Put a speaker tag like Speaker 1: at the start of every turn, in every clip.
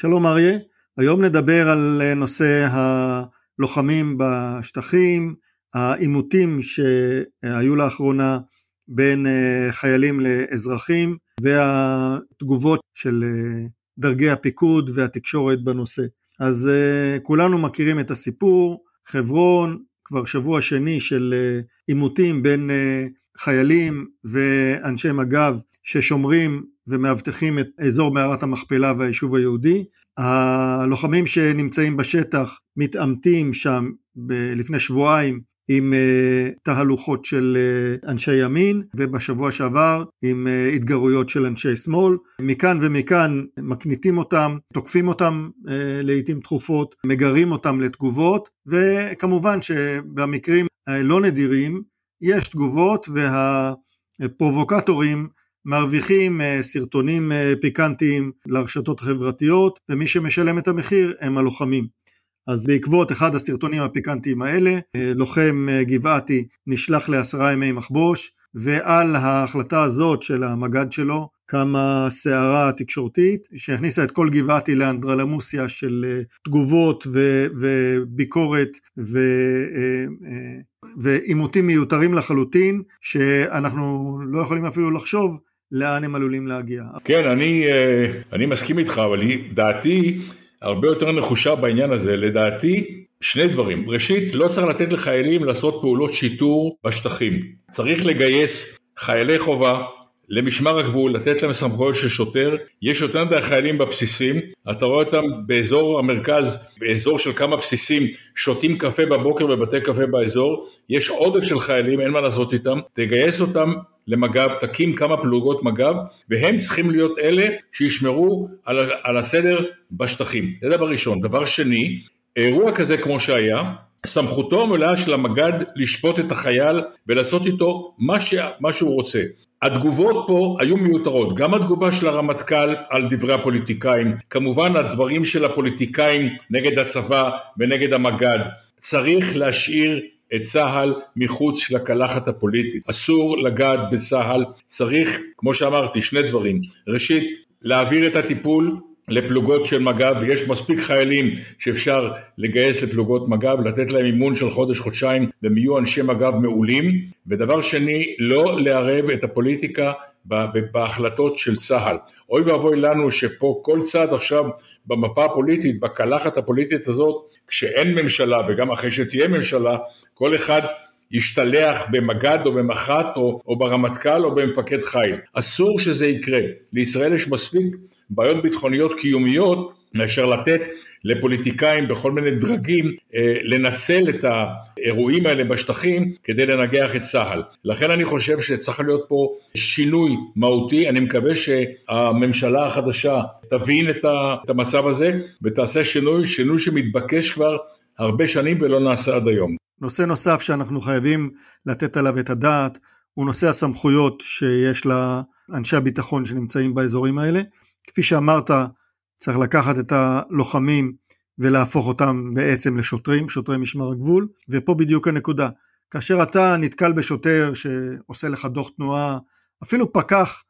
Speaker 1: שלום אריה, היום נדבר על נושא הלוחמים בשטחים, העימותים שהיו לאחרונה בין אה, חיילים לאזרחים והתגובות של אה, דרגי הפיקוד והתקשורת בנושא. אז אה, כולנו מכירים את הסיפור, חברון כבר שבוע שני של עימותים בין חיילים ואנשי מג"ב ששומרים ומאבטחים את אזור מערת המכפלה והיישוב היהודי. הלוחמים שנמצאים בשטח מתעמתים שם ב- לפני שבועיים עם uh, תהלוכות של uh, אנשי ימין ובשבוע שעבר עם uh, התגרויות של אנשי שמאל. מכאן ומכאן מקניטים אותם, תוקפים אותם uh, לעיתים תכופות, מגרים אותם לתגובות וכמובן שבמקרים uh, לא נדירים יש תגובות והפרובוקטורים מרוויחים אה, סרטונים אה, פיקנטיים לרשתות החברתיות ומי שמשלם את המחיר הם הלוחמים. אז בעקבות אחד הסרטונים הפיקנטיים האלה, אה, לוחם גבעתי נשלח לעשרה ימי מחבוש ועל ההחלטה הזאת של המג"ד שלו קמה סערה תקשורתית שהכניסה את כל גבעתי לאנדרלמוסיה של תגובות ו- וביקורת ו- ועימותים מיותרים לחלוטין שאנחנו לא יכולים אפילו לחשוב לאן הם עלולים להגיע.
Speaker 2: כן, אני, אה, אני מסכים איתך, אבל דעתי הרבה יותר נחושה בעניין הזה. לדעתי, שני דברים. ראשית, לא צריך לתת לחיילים לעשות פעולות שיטור בשטחים. צריך לגייס חיילי חובה, למשמר הגבול, לתת להם סמכויות של שוטר, יש יותר מדי חיילים בבסיסים, אתה רואה אותם באזור המרכז, באזור של כמה בסיסים, שותים קפה בבוקר בבתי קפה באזור, יש עודף של חיילים, אין מה לעשות איתם, תגייס אותם למג"ב, תקים כמה פלוגות מג"ב, והם צריכים להיות אלה שישמרו על, על הסדר בשטחים. זה דבר ראשון. דבר שני, אירוע כזה כמו שהיה, סמכותו המלאה של המג"ד לשפוט את החייל ולעשות איתו מה, ש... מה שהוא רוצה. התגובות פה היו מיותרות, גם התגובה של הרמטכ"ל על דברי הפוליטיקאים, כמובן הדברים של הפוליטיקאים נגד הצבא ונגד המג"ד, צריך להשאיר את צה"ל מחוץ לקלחת הפוליטית. אסור לגעת בצה"ל, צריך, כמו שאמרתי, שני דברים. ראשית, להעביר את הטיפול לפלוגות של מג"ב, ויש מספיק חיילים שאפשר לגייס לפלוגות מג"ב, לתת להם אימון של חודש-חודשיים, והם יהיו אנשי מג"ב מעולים. ודבר שני, לא לערב את הפוליטיקה בהחלטות של צה"ל. אוי ואבוי לנו שפה כל צד עכשיו במפה הפוליטית, בקלחת הפוליטית הזאת, כשאין ממשלה וגם אחרי שתהיה ממשלה, כל אחד ישתלח במג"ד או במח"ט או, או ברמטכ"ל או במפקד חיל. אסור שזה יקרה. לישראל יש מספיק בעיות ביטחוניות קיומיות מאשר לתת לפוליטיקאים בכל מיני דרגים אה, לנצל את האירועים האלה בשטחים כדי לנגח את צה"ל. לכן אני חושב שצריך להיות פה שינוי מהותי, אני מקווה שהממשלה החדשה תבין את המצב הזה ותעשה שינוי, שינוי שמתבקש כבר הרבה שנים ולא נעשה עד היום.
Speaker 1: נושא נוסף שאנחנו חייבים לתת עליו את הדעת הוא נושא הסמכויות שיש לאנשי הביטחון שנמצאים באזורים האלה. כפי שאמרת, צריך לקחת את הלוחמים ולהפוך אותם בעצם לשוטרים, שוטרי משמר הגבול, ופה בדיוק הנקודה. כאשר אתה נתקל בשוטר שעושה לך דוח תנועה, אפילו פקח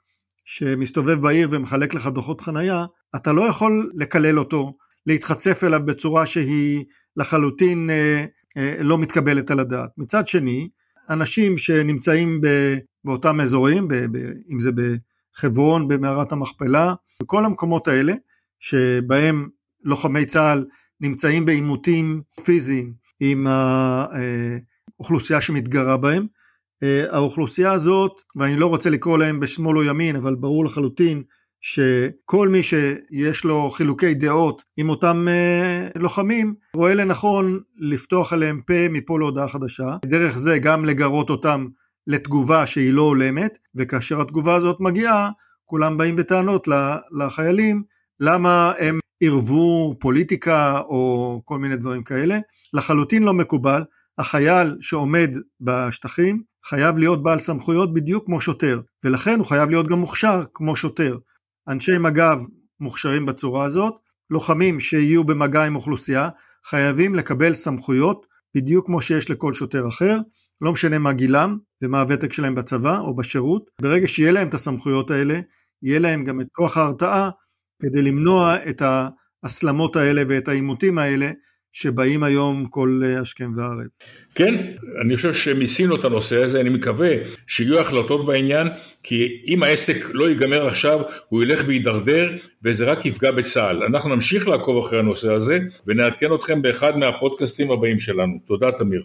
Speaker 1: שמסתובב בעיר ומחלק לך דוחות חנייה, אתה לא יכול לקלל אותו, להתחצף אליו בצורה שהיא לחלוטין אה, לא מתקבלת על הדעת. מצד שני, אנשים שנמצאים באותם אזורים, אם זה בחברון, במערת המכפלה, בכל המקומות האלה, שבהם לוחמי צה"ל נמצאים בעימותים פיזיים עם האוכלוסייה שמתגרה בהם. האוכלוסייה הזאת, ואני לא רוצה לקרוא להם בשמאל או ימין, אבל ברור לחלוטין שכל מי שיש לו חילוקי דעות עם אותם לוחמים, רואה לנכון לפתוח עליהם פה מפה להודעה חדשה. דרך זה גם לגרות אותם לתגובה שהיא לא הולמת, וכאשר התגובה הזאת מגיעה, כולם באים בטענות לחיילים למה הם עירבו פוליטיקה או כל מיני דברים כאלה. לחלוטין לא מקובל, החייל שעומד בשטחים חייב להיות בעל סמכויות בדיוק כמו שוטר, ולכן הוא חייב להיות גם מוכשר כמו שוטר. אנשי מג"ב מוכשרים בצורה הזאת, לוחמים שיהיו במגע עם אוכלוסייה חייבים לקבל סמכויות בדיוק כמו שיש לכל שוטר אחר, לא משנה מה גילם ומה הוותק שלהם בצבא או בשירות, ברגע שיהיה להם את הסמכויות האלה, יהיה להם גם את כוח ההרתעה כדי למנוע את ההסלמות האלה ואת העימותים האלה שבאים היום כל השכם והערב.
Speaker 2: כן, אני חושב שמיסינו את הנושא הזה, אני מקווה שיהיו החלטות בעניין, כי אם העסק לא ייגמר עכשיו, הוא ילך ויידרדר, וזה רק יפגע בצה"ל. אנחנו נמשיך לעקוב אחרי הנושא הזה, ונעדכן אתכם באחד מהפודקאסטים הבאים שלנו. תודה, תמיר.